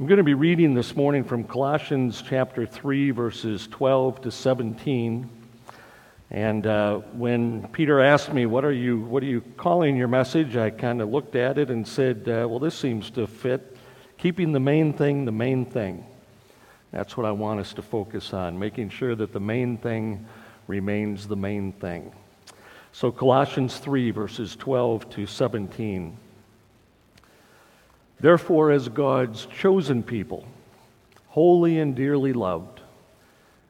I'm going to be reading this morning from Colossians chapter 3, verses 12 to 17. And uh, when Peter asked me, what are, you, what are you calling your message? I kind of looked at it and said, uh, Well, this seems to fit. Keeping the main thing the main thing. That's what I want us to focus on, making sure that the main thing remains the main thing. So, Colossians 3, verses 12 to 17. Therefore, as God's chosen people, holy and dearly loved,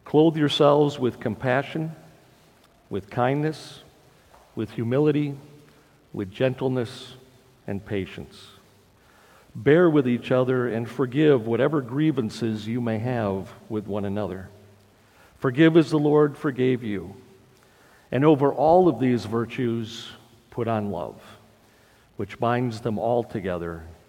clothe yourselves with compassion, with kindness, with humility, with gentleness and patience. Bear with each other and forgive whatever grievances you may have with one another. Forgive as the Lord forgave you. And over all of these virtues, put on love, which binds them all together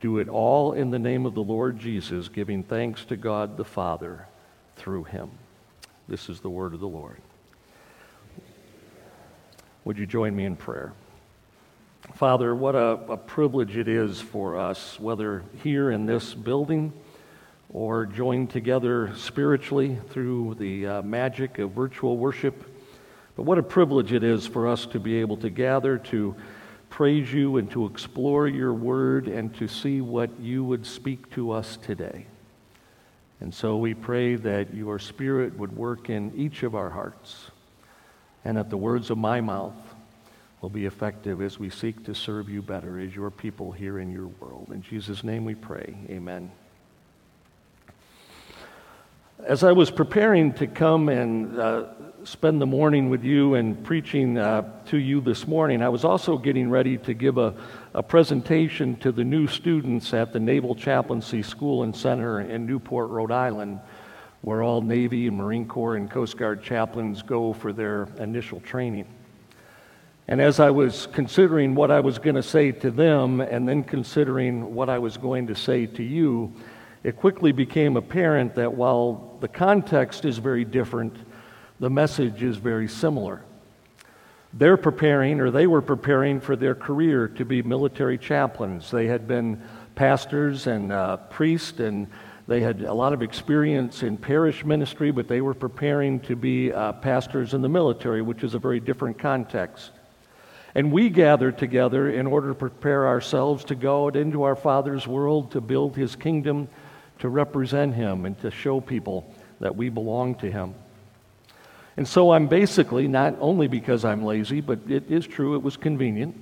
do it all in the name of the Lord Jesus, giving thanks to God the Father through him. This is the word of the Lord. Would you join me in prayer? Father, what a, a, privilege it is for us, whether here in this building or joined together spiritually through the uh, magic of virtual worship but what a privilege it is for us to be able to gather to praise you and to explore your word and to see what you would speak to us today. And so we pray that your spirit would work in each of our hearts and that the words of my mouth will be effective as we seek to serve you better as your people here in your world. In Jesus' name we pray. Amen. As I was preparing to come and uh, spend the morning with you and preaching uh, to you this morning, I was also getting ready to give a, a presentation to the new students at the Naval Chaplaincy School and Center in Newport, Rhode Island, where all Navy and Marine Corps and Coast Guard chaplains go for their initial training. And as I was considering what I was going to say to them and then considering what I was going to say to you, it quickly became apparent that while the context is very different, the message is very similar. They're preparing, or they were preparing for their career to be military chaplains. They had been pastors and uh, priests, and they had a lot of experience in parish ministry, but they were preparing to be uh, pastors in the military, which is a very different context. And we gather together in order to prepare ourselves to go into our Father's world, to build His kingdom, to represent Him, and to show people that we belong to Him. And so I'm basically, not only because I'm lazy, but it is true, it was convenient.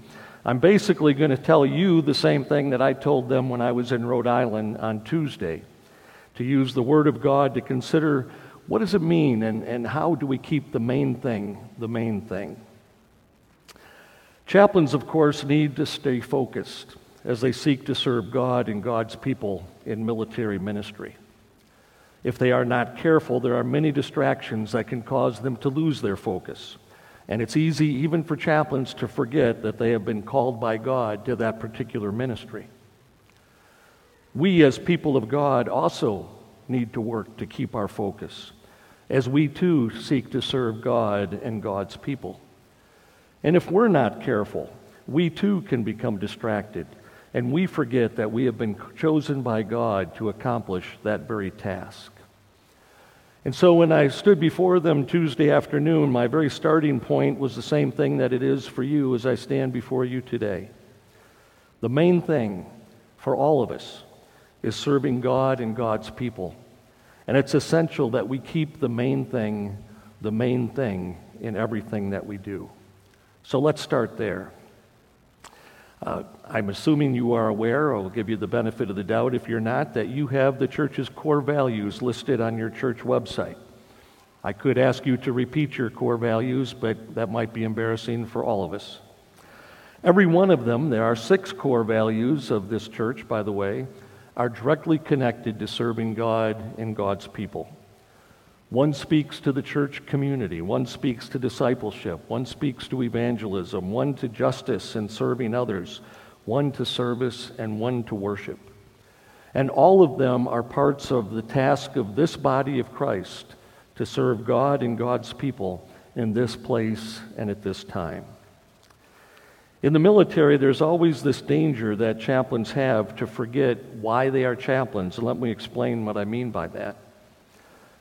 I'm basically going to tell you the same thing that I told them when I was in Rhode Island on Tuesday to use the Word of God to consider what does it mean and, and how do we keep the main thing the main thing. Chaplains, of course, need to stay focused as they seek to serve God and God's people in military ministry. If they are not careful, there are many distractions that can cause them to lose their focus. And it's easy, even for chaplains, to forget that they have been called by God to that particular ministry. We, as people of God, also need to work to keep our focus as we too seek to serve God and God's people. And if we're not careful, we too can become distracted and we forget that we have been chosen by God to accomplish that very task. And so when I stood before them Tuesday afternoon, my very starting point was the same thing that it is for you as I stand before you today. The main thing for all of us is serving God and God's people. And it's essential that we keep the main thing the main thing in everything that we do. So let's start there. Uh, I'm assuming you are aware, I'll give you the benefit of the doubt if you're not, that you have the church's core values listed on your church website. I could ask you to repeat your core values, but that might be embarrassing for all of us. Every one of them, there are six core values of this church, by the way, are directly connected to serving God and God's people. One speaks to the church community, one speaks to discipleship, one speaks to evangelism, one to justice and serving others, one to service, and one to worship. And all of them are parts of the task of this body of Christ to serve God and God's people in this place and at this time. In the military, there's always this danger that chaplains have to forget why they are chaplains. And let me explain what I mean by that.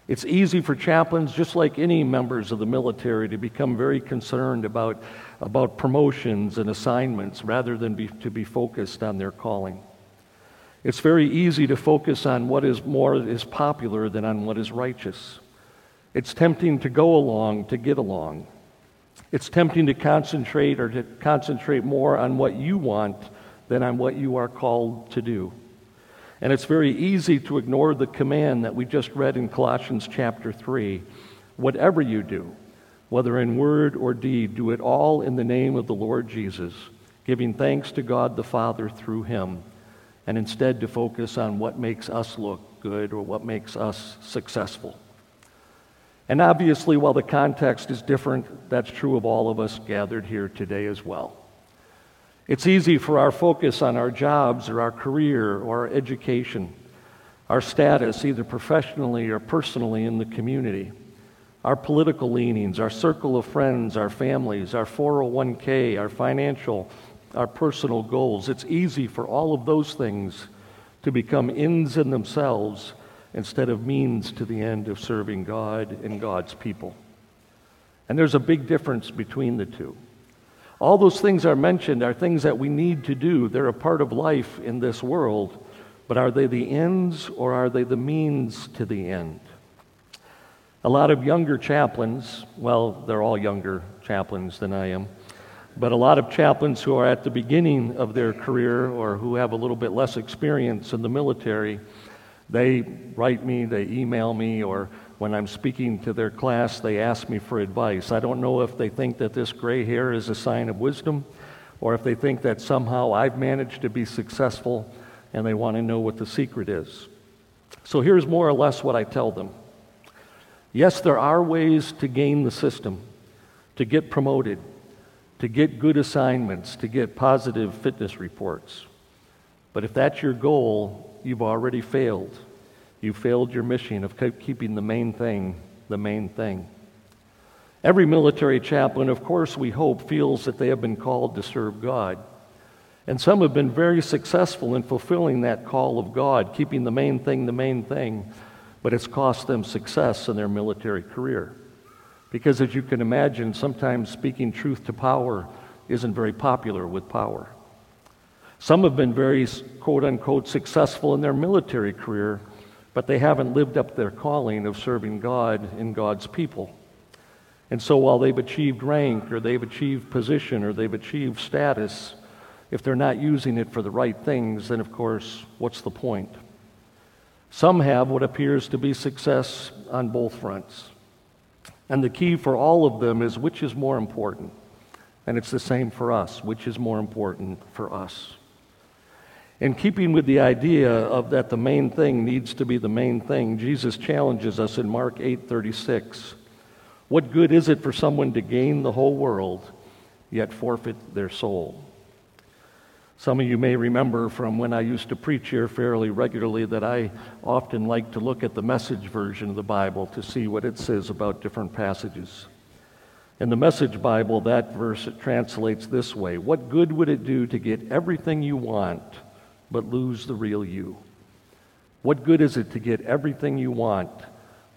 It's easy for chaplains, just like any members of the military, to become very concerned about, about promotions and assignments rather than be, to be focused on their calling. It's very easy to focus on what is more is popular than on what is righteous. It's tempting to go along to get along. It's tempting to concentrate or to concentrate more on what you want than on what you are called to do. And it's very easy to ignore the command that we just read in Colossians chapter 3 whatever you do, whether in word or deed, do it all in the name of the Lord Jesus, giving thanks to God the Father through him, and instead to focus on what makes us look good or what makes us successful. And obviously, while the context is different, that's true of all of us gathered here today as well. It's easy for our focus on our jobs or our career or our education, our status, either professionally or personally in the community, our political leanings, our circle of friends, our families, our 401k, our financial, our personal goals. It's easy for all of those things to become ends in themselves instead of means to the end of serving God and God's people. And there's a big difference between the two. All those things are mentioned are things that we need to do. They're a part of life in this world. But are they the ends or are they the means to the end? A lot of younger chaplains, well, they're all younger chaplains than I am, but a lot of chaplains who are at the beginning of their career or who have a little bit less experience in the military, they write me, they email me, or when I'm speaking to their class, they ask me for advice. I don't know if they think that this gray hair is a sign of wisdom or if they think that somehow I've managed to be successful and they want to know what the secret is. So here's more or less what I tell them. Yes, there are ways to gain the system, to get promoted, to get good assignments, to get positive fitness reports. But if that's your goal, you've already failed. You failed your mission of keeping the main thing the main thing. Every military chaplain, of course, we hope, feels that they have been called to serve God. And some have been very successful in fulfilling that call of God, keeping the main thing the main thing, but it's cost them success in their military career. Because as you can imagine, sometimes speaking truth to power isn't very popular with power. Some have been very, quote unquote, successful in their military career, but they haven't lived up their calling of serving God and God's people. And so while they've achieved rank or they've achieved position or they've achieved status, if they're not using it for the right things, then of course, what's the point? Some have what appears to be success on both fronts. And the key for all of them is which is more important? And it's the same for us. Which is more important for us? In keeping with the idea of that the main thing needs to be the main thing, Jesus challenges us in Mark 8:36. What good is it for someone to gain the whole world yet forfeit their soul? Some of you may remember from when I used to preach here fairly regularly that I often like to look at the message version of the Bible to see what it says about different passages. In the Message Bible, that verse it translates this way What good would it do to get everything you want but lose the real you? What good is it to get everything you want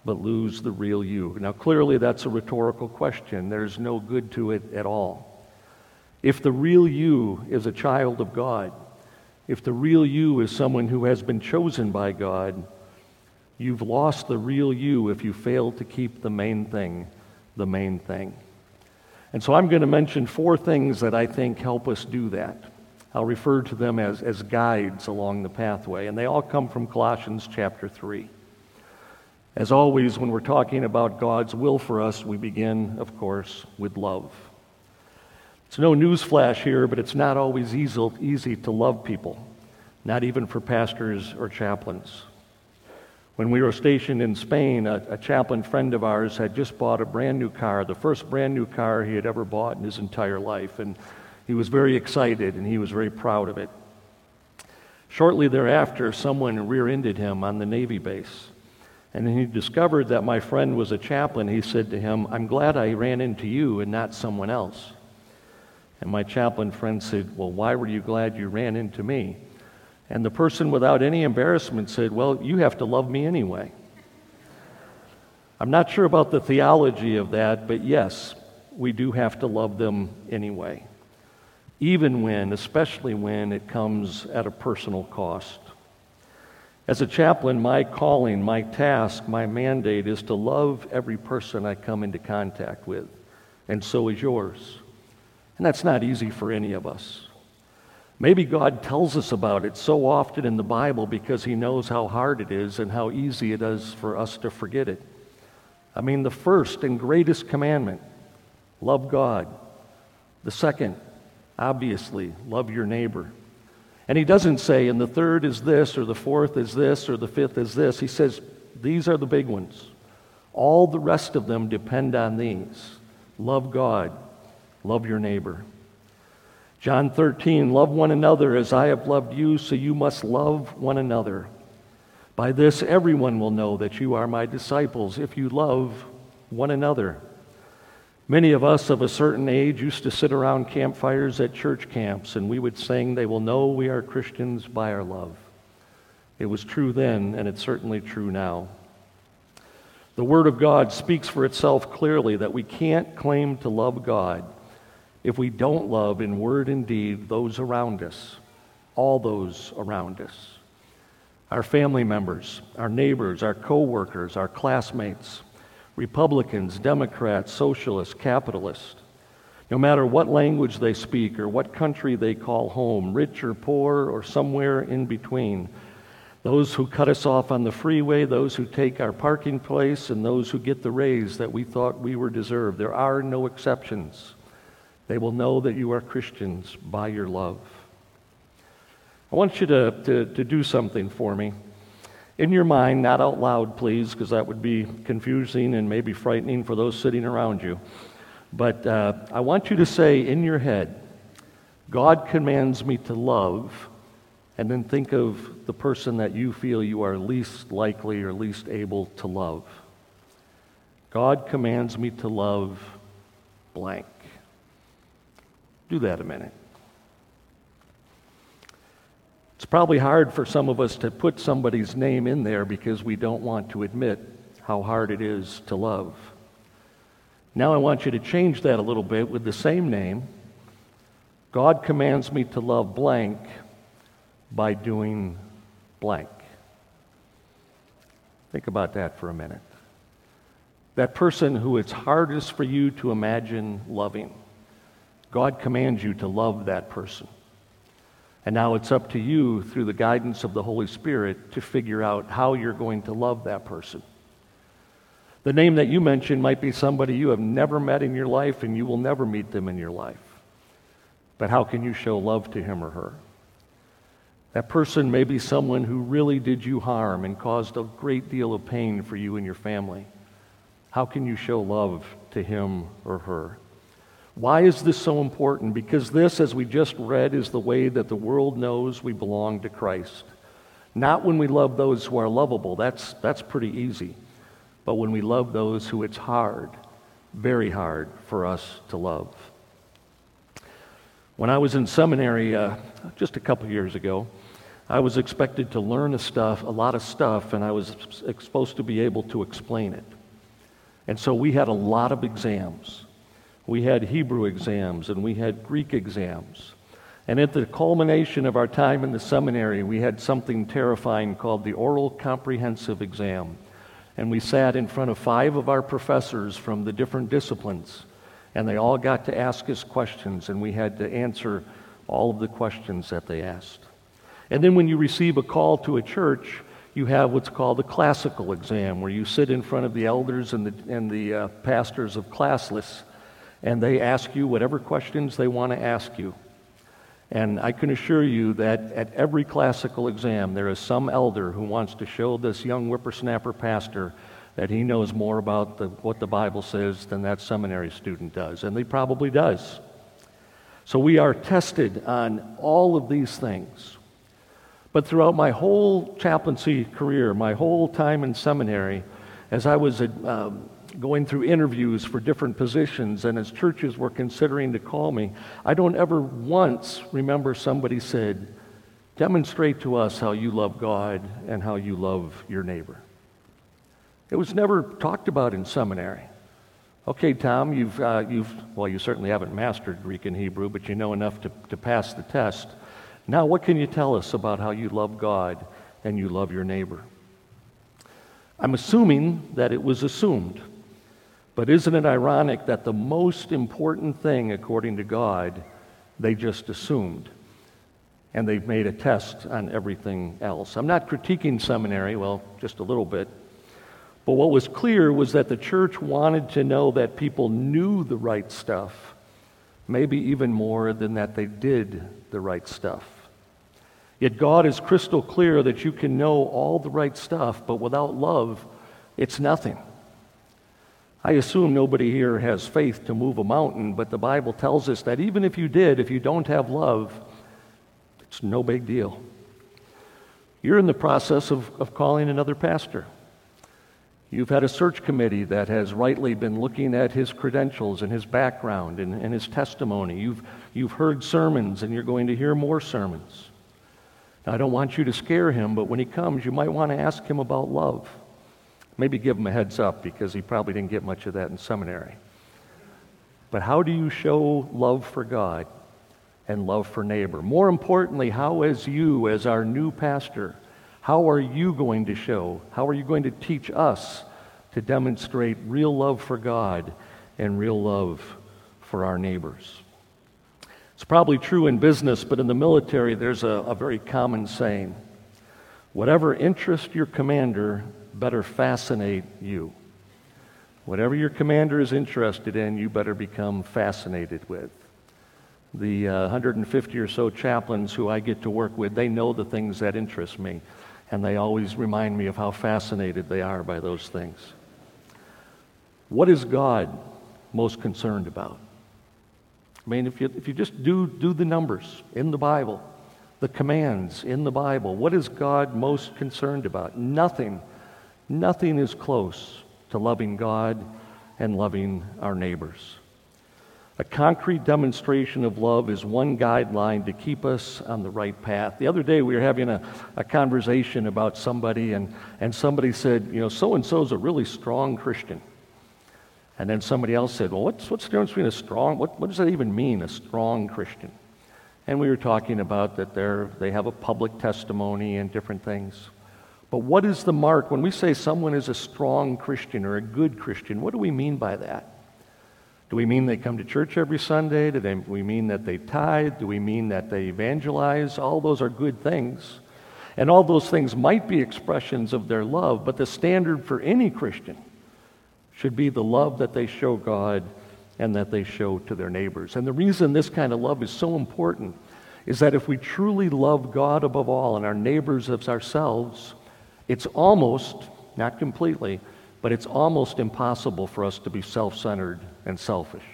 but lose the real you? Now, clearly, that's a rhetorical question. There's no good to it at all. If the real you is a child of God, if the real you is someone who has been chosen by God, you've lost the real you if you fail to keep the main thing the main thing. And so I'm going to mention four things that I think help us do that. I'll refer to them as, as guides along the pathway, and they all come from Colossians chapter 3. As always, when we're talking about God's will for us, we begin, of course, with love. It's no newsflash here, but it's not always easy, easy to love people, not even for pastors or chaplains. When we were stationed in Spain, a, a, chaplain friend of ours had just bought a brand new car, the first brand new car he had ever bought in his entire life. And he was very excited and he was very proud of it. Shortly thereafter, someone rear ended him on the Navy base. And he discovered that my friend was a chaplain, he said to him, I'm glad I ran into you and not someone else. And my chaplain friend said, Well, why were you glad you ran into me? And the person, without any embarrassment, said, Well, you have to love me anyway. I'm not sure about the theology of that, but yes, we do have to love them anyway. Even when, especially when it comes at a personal cost. As a chaplain, my calling, my task, my mandate is to love every person I come into contact with, and so is yours. And that's not easy for any of us. Maybe God tells us about it so often in the Bible because He knows how hard it is and how easy it is for us to forget it. I mean, the first and greatest commandment love God. The second, obviously, love your neighbor. And He doesn't say, and the third is this, or the fourth is this, or the fifth is this. He says, these are the big ones. All the rest of them depend on these love God, love your neighbor. John 13, love one another as I have loved you, so you must love one another. By this, everyone will know that you are my disciples if you love one another. Many of us of a certain age used to sit around campfires at church camps, and we would sing, They will know we are Christians by our love. It was true then, and it's certainly true now. The Word of God speaks for itself clearly that we can't claim to love God if we don't love in word and deed those around us, all those around us, our family members, our neighbors, our co-workers, our classmates, Republicans, Democrats, socialists, capitalists, no matter what language they speak or what country they call home, rich or poor or somewhere in between, those who cut us off on the freeway, those who take our parking place, and those who get the raise that we thought we were deserved. There are no exceptions. They will know that you are Christians by your love. I want you to, to, to do something for me. In your mind, not out loud, please, because that would be confusing and maybe frightening for those sitting around you. But uh, I want you to say in your head, God commands me to love, and then think of the person that you feel you are least likely or least able to love. God commands me to love blank. Do that a minute. It's probably hard for some of us to put somebody's name in there because we don't want to admit how hard it is to love. Now I want you to change that a little bit with the same name. God commands me to love blank by doing blank. Think about that for a minute. That person who it's hardest for you to imagine loving. God commands you to love that person. And now it's up to you, through the guidance of the Holy Spirit, to figure out how you're going to love that person. The name that you mentioned might be somebody you have never met in your life and you will never meet them in your life. But how can you show love to him or her? That person may be someone who really did you harm and caused a great deal of pain for you and your family. How can you show love to him or her? Why is this so important? Because this, as we just read, is the way that the world knows we belong to Christ. Not when we love those who are lovable, that's, that's pretty easy. But when we love those who it's hard, very hard for us to love. When I was in seminary uh, just a couple years ago, I was expected to learn a, stuff, a lot of stuff, and I was supposed to be able to explain it. And so we had a lot of exams. We had Hebrew exams and we had Greek exams. And at the culmination of our time in the seminary, we had something terrifying called the Oral Comprehensive Exam. And we sat in front of five of our professors from the different disciplines, and they all got to ask us questions, and we had to answer all of the questions that they asked. And then when you receive a call to a church, you have what's called the classical exam, where you sit in front of the elders and the, and the uh, pastors of classless and they ask you whatever questions they want to ask you. And I can assure you that at every classical exam, there is some elder who wants to show this young whippersnapper pastor that he knows more about the, what the Bible says than that seminary student does. And he probably does. So we are tested on all of these things. But throughout my whole chaplaincy career, my whole time in seminary, as I was uh, going through interviews for different positions and as churches were considering to call me, I don't ever once remember somebody said, Demonstrate to us how you love God and how you love your neighbor. It was never talked about in seminary. Okay, Tom, you've, uh, you've, well, you certainly haven't mastered Greek and Hebrew, but you know enough to, to pass the test. Now, what can you tell us about how you love God and you love your neighbor? I'm assuming that it was assumed. But isn't it ironic that the most important thing, according to God, they just assumed? And they've made a test on everything else. I'm not critiquing seminary, well, just a little bit. But what was clear was that the church wanted to know that people knew the right stuff, maybe even more than that they did the right stuff. Yet God is crystal clear that you can know all the right stuff, but without love, it's nothing. I assume nobody here has faith to move a mountain, but the Bible tells us that even if you did, if you don't have love, it's no big deal. You're in the process of, of calling another pastor. You've had a search committee that has rightly been looking at his credentials and his background and, and his testimony. You've, you've heard sermons and you're going to hear more sermons. Now, I don't want you to scare him, but when he comes, you might want to ask him about love. Maybe give him a heads up because he probably didn't get much of that in seminary. But how do you show love for God and love for neighbor? More importantly, how, as you, as our new pastor, how are you going to show, how are you going to teach us to demonstrate real love for God and real love for our neighbors? It's probably true in business, but in the military, there's a, a very common saying whatever interest your commander better fascinate you. Whatever your commander is interested in, you better become fascinated with. The uh, 150 or so chaplains who I get to work with, they know the things that interest me, and they always remind me of how fascinated they are by those things. What is God most concerned about? I mean, if you, if you just do, do the numbers in the Bible, the commands in the Bible, what is God most concerned about? Nothing Nothing is close to loving God and loving our neighbors. A concrete demonstration of love is one guideline to keep us on the right path. The other day, we were having a, a conversation about somebody, and, and somebody said, You know, so and so is a really strong Christian. And then somebody else said, Well, what's, what's the difference between a strong, what, what does that even mean, a strong Christian? And we were talking about that they have a public testimony and different things. But what is the mark? When we say someone is a strong Christian or a good Christian, what do we mean by that? Do we mean they come to church every Sunday? Do, they, we mean that they tithe? Do we mean that they evangelize? All those are good things. And all those things might be expressions of their love, but the standard for any Christian should be the love that they show God and that they show to their neighbors. And the reason this kind of love is so important is that if we truly love God above all and our neighbors as ourselves, it's almost, not completely, but it's almost impossible for us to be self centered and selfish.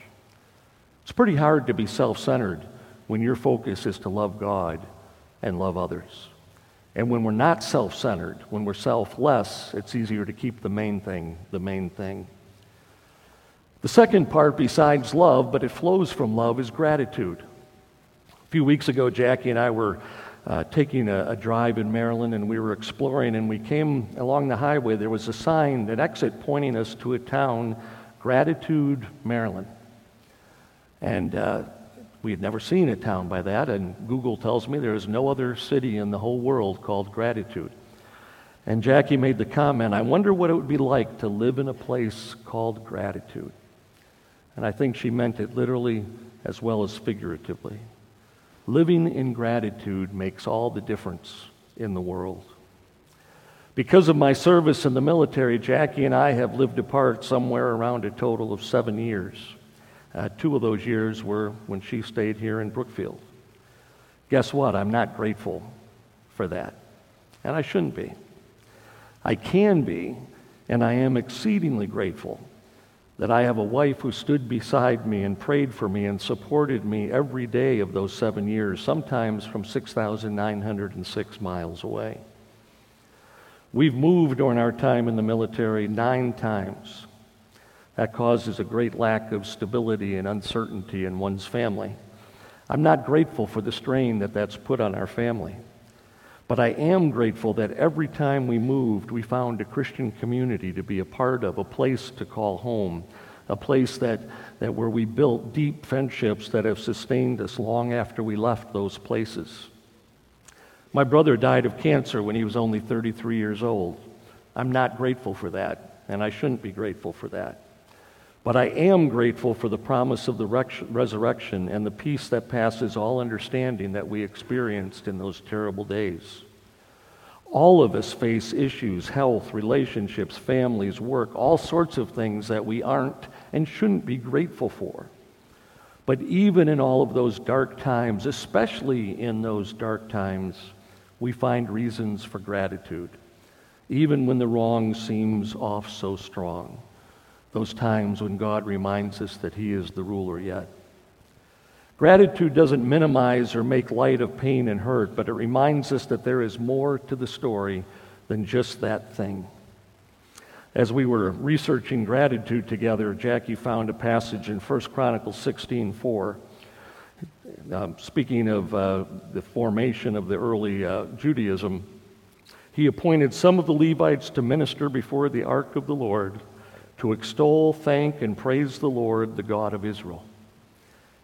It's pretty hard to be self centered when your focus is to love God and love others. And when we're not self centered, when we're selfless, it's easier to keep the main thing the main thing. The second part, besides love, but it flows from love, is gratitude. A few weeks ago, Jackie and I were uh, taking a, a, drive in Maryland and we were exploring and we came along the highway. There was a sign, an exit pointing us to a town, Gratitude, Maryland. And uh, we had never seen a town by that, and Google tells me there is no other city in the whole world called Gratitude. And Jackie made the comment, I wonder what it would be like to live in a place called Gratitude. And I think she meant it literally as well as figuratively. Living in gratitude makes all the difference in the world. Because of my service in the military, Jackie and I have lived apart somewhere around a total of seven years. Uh, two of those years were when she stayed here in Brookfield. Guess what? I'm not grateful for that. And I shouldn't be. I can be, and I am exceedingly grateful that I have a wife who stood beside me and prayed for me and supported me every day of those seven years, sometimes from 6,906 miles away. We've moved during our time in the military nine times. That causes a great lack of stability and uncertainty in one's family. I'm not grateful for the strain that that's put on our family. But I am grateful that every time we moved, we found a Christian community to be a part of, a place to call home, a place that, that where we built deep friendships that have sustained us long after we left those places. My brother died of cancer when he was only 33 years old. I'm not grateful for that, and I shouldn't be grateful for that. But I am grateful for the promise of the resurrection and the peace that passes all understanding that we experienced in those terrible days. All of us face issues health, relationships, families, work, all sorts of things that we aren't and shouldn't be grateful for. But even in all of those dark times, especially in those dark times, we find reasons for gratitude, even when the wrong seems off so strong those times when God reminds us that He is the ruler yet. Gratitude doesn't minimize or make light of pain and hurt, but it reminds us that there is more to the story than just that thing. As we were researching gratitude together, Jackie found a passage in 1 Chronicles 16 4. Um, speaking of uh, the formation of the early uh, Judaism, he appointed some of the Levites to minister before the ark of the Lord to extol, thank, and praise the Lord, the God of Israel.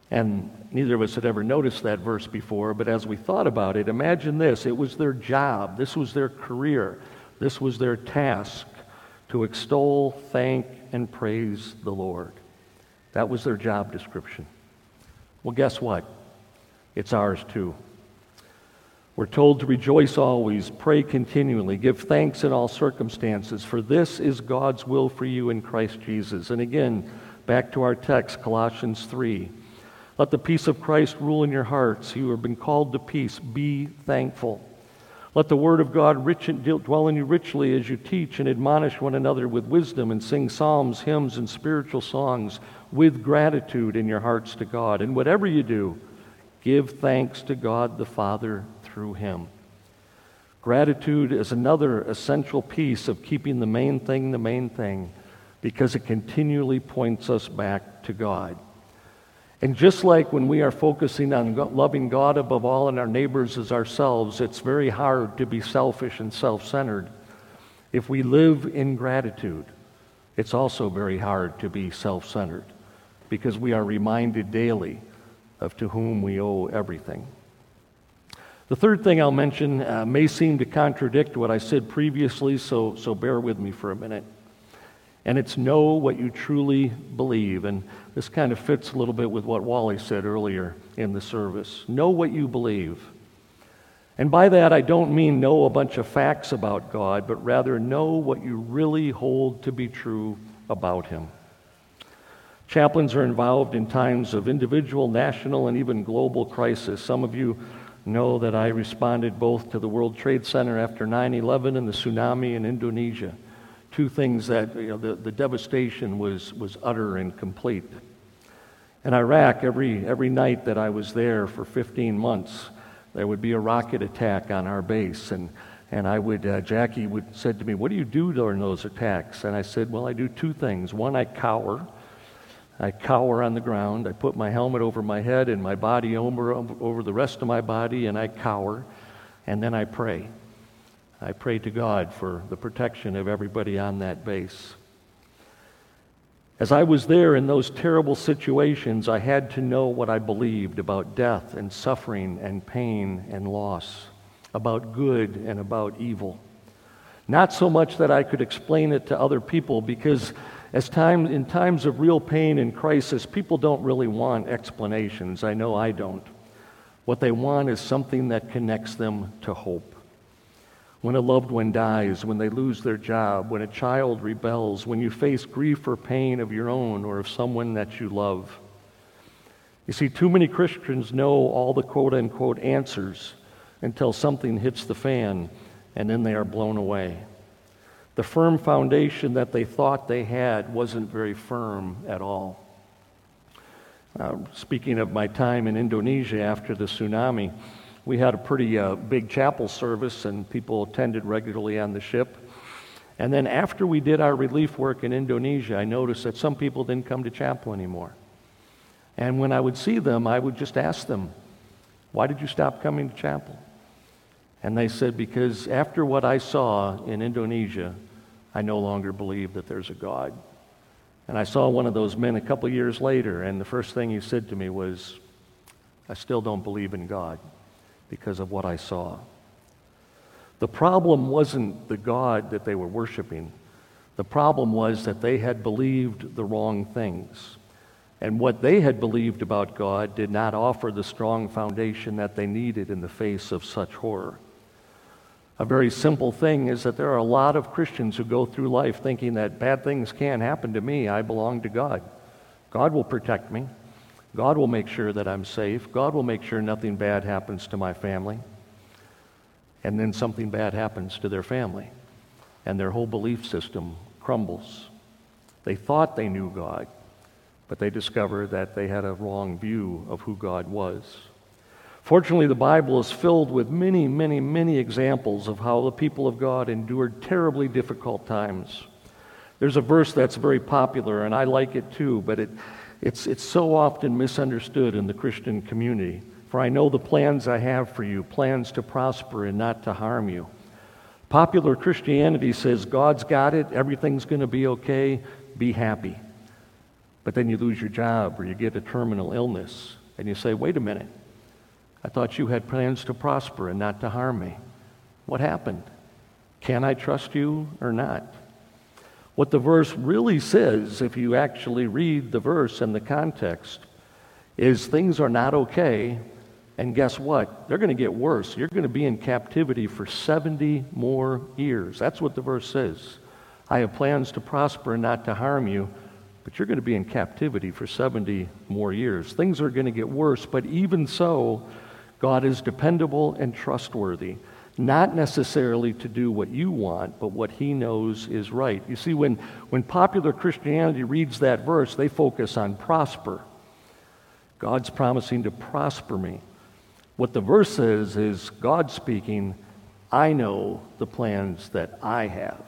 And neither of us had ever noticed that verse before, but as we thought about it, imagine this it was their job, this was their career, this was their task to extol, thank, and praise the Lord. That was their job description. Well, guess what? It's ours too. We're told to rejoice always, pray continually, give thanks in all circumstances, for this is God's will for you in Christ Jesus. And again, back to our text, Colossians 3. Let the peace of Christ rule in your hearts. You have been called to peace. Be thankful. Let the word of God rich and dwell in you richly as you teach and admonish one another with wisdom and sing psalms, hymns, and spiritual songs with gratitude in your hearts to God. And whatever you do, give thanks to God the Father through Him. Gratitude is another essential piece of keeping the main thing the main thing because it continually points us back to God. And just like when we are focusing on loving God above all and our neighbors as ourselves, it's very hard to be selfish and self centered. If we live in gratitude, it's also very hard to be self centered because we are reminded daily of to whom we owe everything. The third thing I'll mention uh, may seem to contradict what I said previously, so, so bear with me for a minute. And it's know what you truly believe. And this kind of fits a little bit with what Wally said earlier in the service. Know what you believe. And by that, I don't mean know a bunch of facts about God, but rather know what you really hold to be true about Him. Chaplains are involved in times of individual, national, and even global crisis. Some of you know that I responded both to the World Trade Center after 9 11 and the tsunami in Indonesia. Two things that you know, the, the devastation was, was utter and complete. In Iraq, every, every night that I was there for 15 months, there would be a rocket attack on our base. And, and I would, uh, Jackie would said to me, What do you do during those attacks? And I said, Well, I do two things. One, I cower I cower on the ground. I put my helmet over my head and my body over, over the rest of my body, and I cower. And then I pray. I pray to God for the protection of everybody on that base. As I was there in those terrible situations, I had to know what I believed about death and suffering and pain and loss, about good and about evil. Not so much that I could explain it to other people because as time, in times of real pain and crisis, people don't really want explanations. I know I don't. What they want is something that connects them to hope. When a loved one dies, when they lose their job, when a child rebels, when you face grief or pain of your own or of someone that you love. You see, too many Christians know all the quote unquote answers until something hits the fan and then they are blown away. The firm foundation that they thought they had wasn't very firm at all. Uh, speaking of my time in Indonesia after the tsunami, we had a pretty uh, big chapel service and people attended regularly on the ship. And then after we did our relief work in Indonesia, I noticed that some people didn't come to chapel anymore. And when I would see them, I would just ask them, Why did you stop coming to chapel? And they said, Because after what I saw in Indonesia, I no longer believe that there's a God. And I saw one of those men a couple years later, and the first thing he said to me was, I still don't believe in God because of what I saw. The problem wasn't the God that they were worshiping. The problem was that they had believed the wrong things. And what they had believed about God did not offer the strong foundation that they needed in the face of such horror. A very simple thing is that there are a lot of Christians who go through life thinking that bad things can't happen to me. I belong to God. God will protect me. God will make sure that I'm safe. God will make sure nothing bad happens to my family. And then something bad happens to their family, and their whole belief system crumbles. They thought they knew God, but they discovered that they had a wrong view of who God was. Fortunately, the Bible is filled with many, many, many examples of how the people of God endured terribly difficult times. There's a verse that's very popular, and I like it too, but it, it's, it's so often misunderstood in the Christian community. For I know the plans I have for you, plans to prosper and not to harm you. Popular Christianity says God's got it, everything's going to be okay, be happy. But then you lose your job or you get a terminal illness, and you say, wait a minute, I thought you had plans to prosper and not to harm me. What happened? Can I trust you or not? What the verse really says, if you actually read the verse and the context, is things are not okay. And guess what? They're going to get worse. You're going to be in captivity for 70 more years. That's what the verse says. I have plans to prosper and not to harm you, but you're going to be in captivity for 70 more years. Things are going to get worse, but even so, God is dependable and trustworthy not necessarily to do what you want, but what he knows is right. You see, when, when popular Christianity reads that verse, they focus on prosper. God's promising to prosper me. What the verse says is God speaking, I know the plans that I have,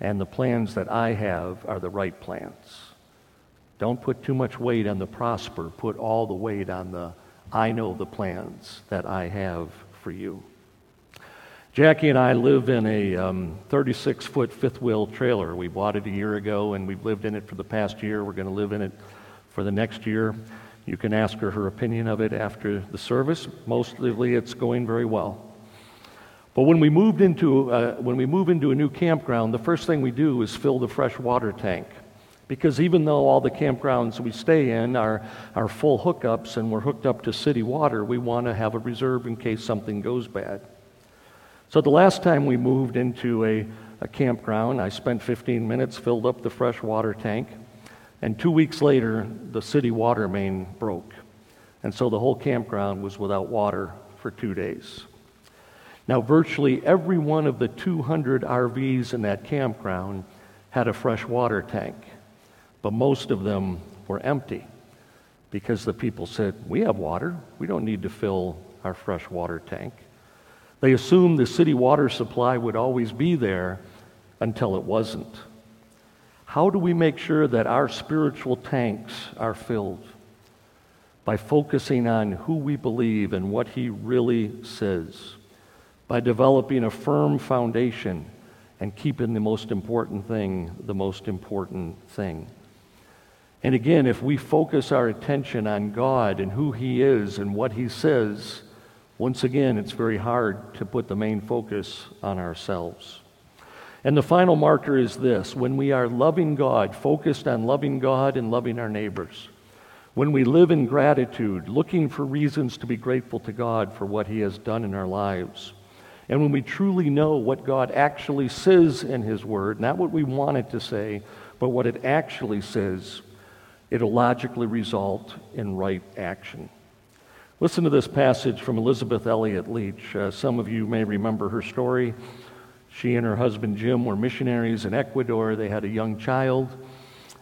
and the plans that I have are the right plans. Don't put too much weight on the prosper, put all the weight on the I know the plans that I have for you. Jackie and I live in a 36 um, foot fifth wheel trailer. We bought it a year ago and we've lived in it for the past year. We're going to live in it for the next year. You can ask her her opinion of it after the service. Mostly it's going very well. But when we moved into uh, when we move into a new campground, the first thing we do is fill the fresh water tank. Because even though all the campgrounds we stay in are, are full hookups and we're hooked up to city water, we want to have a reserve in case something goes bad. So the last time we moved into a, a campground, I spent 15 minutes, filled up the fresh water tank, and two weeks later, the city water main broke. And so the whole campground was without water for two days. Now, virtually every one of the 200 RVs in that campground had a fresh water tank, but most of them were empty because the people said, We have water. We don't need to fill our fresh water tank. They assumed the city water supply would always be there until it wasn't. How do we make sure that our spiritual tanks are filled? By focusing on who we believe and what He really says, by developing a firm foundation and keeping the most important thing the most important thing. And again, if we focus our attention on God and who He is and what He says, once again, it's very hard to put the main focus on ourselves. And the final marker is this when we are loving God, focused on loving God and loving our neighbors, when we live in gratitude, looking for reasons to be grateful to God for what He has done in our lives, and when we truly know what God actually says in His Word, not what we want it to say, but what it actually says, it'll logically result in right action. Listen to this passage from Elisabeth Elliot Leitch. Uh, some of you may remember her story. She and her husband Jim were missionaries in Ecuador. They had a young child.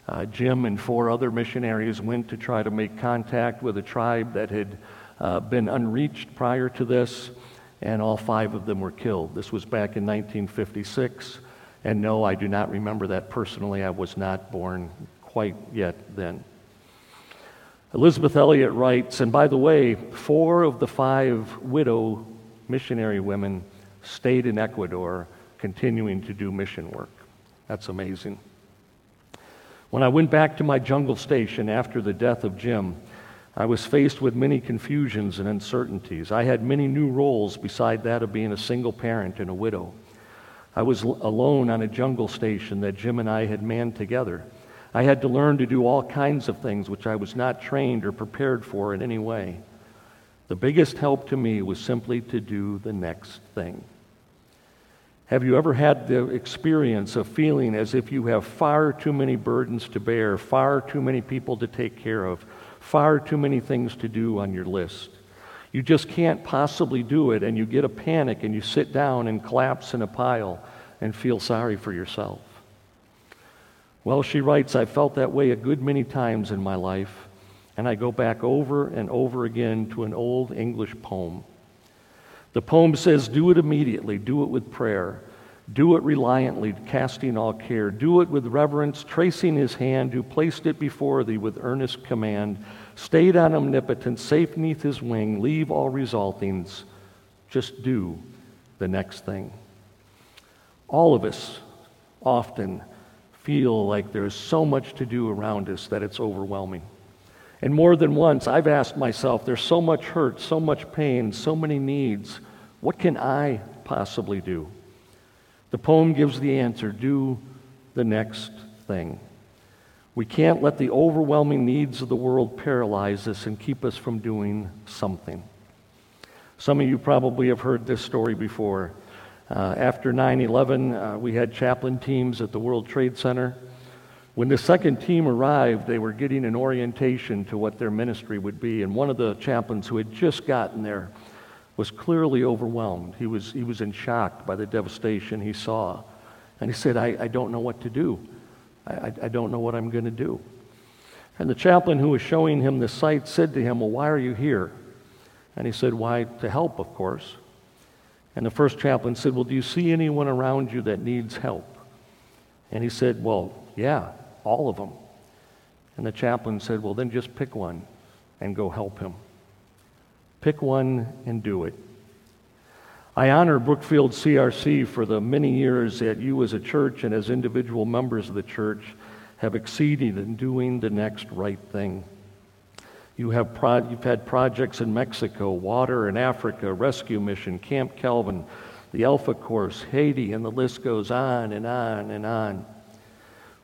Uh, Jim and four other missionaries went to try to make contact with a tribe that had uh, been unreached prior to this, and all five of them were killed. This was back in 1956. And no, I do not remember that personally. I was not born quite yet then. Elisabeth Elliot writes, and by the way, four of the five widow missionary women stayed in Ecuador continuing to do mission work. That's amazing. When I went back to my jungle station after the death of Jim, I was faced with many confusions and uncertainties. I had many new roles beside that of being a single parent and a widow. I was alone on a jungle station that Jim and I had manned together. I had to learn to do all kinds of things which I was not trained or prepared for in any way. The biggest help to me was simply to do the next thing. Have you ever had the experience of feeling as if you have far too many burdens to bear, far too many people to take care of, far too many things to do on your list? You just can't possibly do it, and you get a panic and you sit down and collapse in a pile and feel sorry for yourself. Well, she writes, I felt that way a good many times in my life, and I go back over and over again to an old English poem. The poem says, Do it immediately, do it with prayer, do it reliantly, casting all care, do it with reverence, tracing his hand who placed it before thee with earnest command. Stayed on omnipotence, safe neath his wing, leave all resultings, just do the next thing. All of us often feel like there's so much to do around us that it's overwhelming. And more than once, I've asked myself, there's so much hurt, so much pain, so many needs. What can I possibly do? The poem gives the answer do the next thing. We can't let the overwhelming needs of the world paralyze us and keep us from doing something. Some of you probably have heard this story before. Uh, after 9 11, uh, we had chaplain teams at the World Trade Center. When the second team arrived, they were getting an orientation to what their ministry would be. And one of the chaplains who had just gotten there was clearly overwhelmed. He was, he was in shock by the devastation he saw. And he said, I, I don't know what to do. I, I don't know what I'm going to do. And the chaplain who was showing him the site said to him, Well, why are you here? And he said, Why, to help, of course. And the first chaplain said, Well, do you see anyone around you that needs help? And he said, Well, yeah, all of them. And the chaplain said, Well, then just pick one and go help him. Pick one and do it. I honor Brookfield CRC for the many years that you as a church and as individual members of the church have exceeded in doing the next right thing. You have pro- you've had projects in Mexico, water in Africa, rescue mission, Camp Calvin, the Alpha Course, Haiti, and the list goes on and on and on.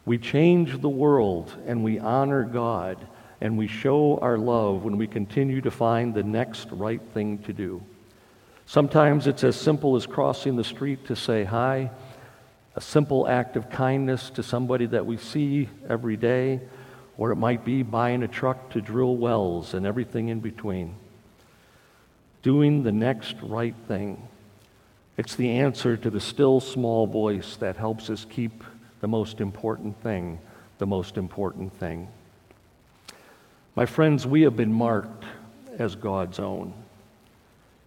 We change the world and we honor God and we show our love when we continue to find the next right thing to do. Sometimes it's as simple as crossing the street to say hi, a simple act of kindness to somebody that we see every day or it might be buying a truck to drill wells and everything in between. Doing the next right thing. It's the answer to the still small voice that helps us keep the most important thing the most important thing. My friends, we have been marked as God's own.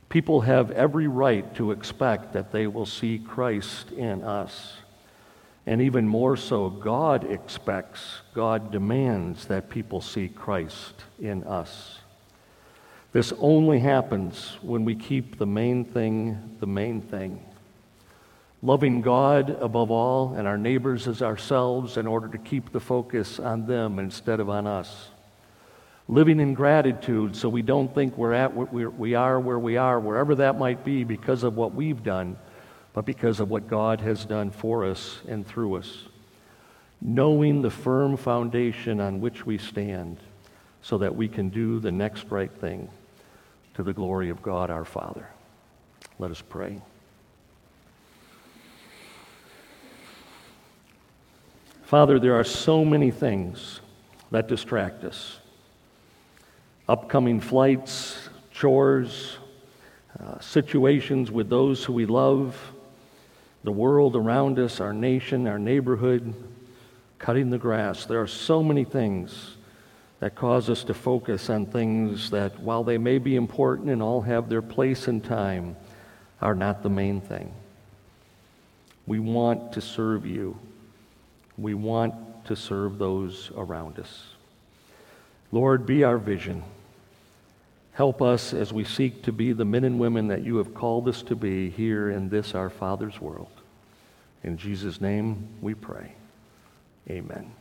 People have every right to expect that they will see Christ in us. And even more so, God expects, God demands that people see Christ in us. This only happens when we keep the main thing the main thing. Loving God above all and our neighbors as ourselves in order to keep the focus on them instead of on us. Living in gratitude so we don't think we're at we are where we are, wherever that might be, because of what we've done but because of what God has done for us and through us. Knowing the firm foundation on which we stand so that we can do the next right thing to the glory of God our Father. Let us pray. Father, there are so many things that distract us. Upcoming flights, chores, uh, situations with those who we love, the world around us, our nation, our neighborhood, cutting the grass. There are so many things that cause us to focus on things that, while they may be important and all have their place and time, are not the main thing. We want to serve you. We want to serve those around us. Lord, be our vision. Help us as we seek to be the men and women that you have called us to be here in this, our Father's world. In Jesus' name we pray. Amen.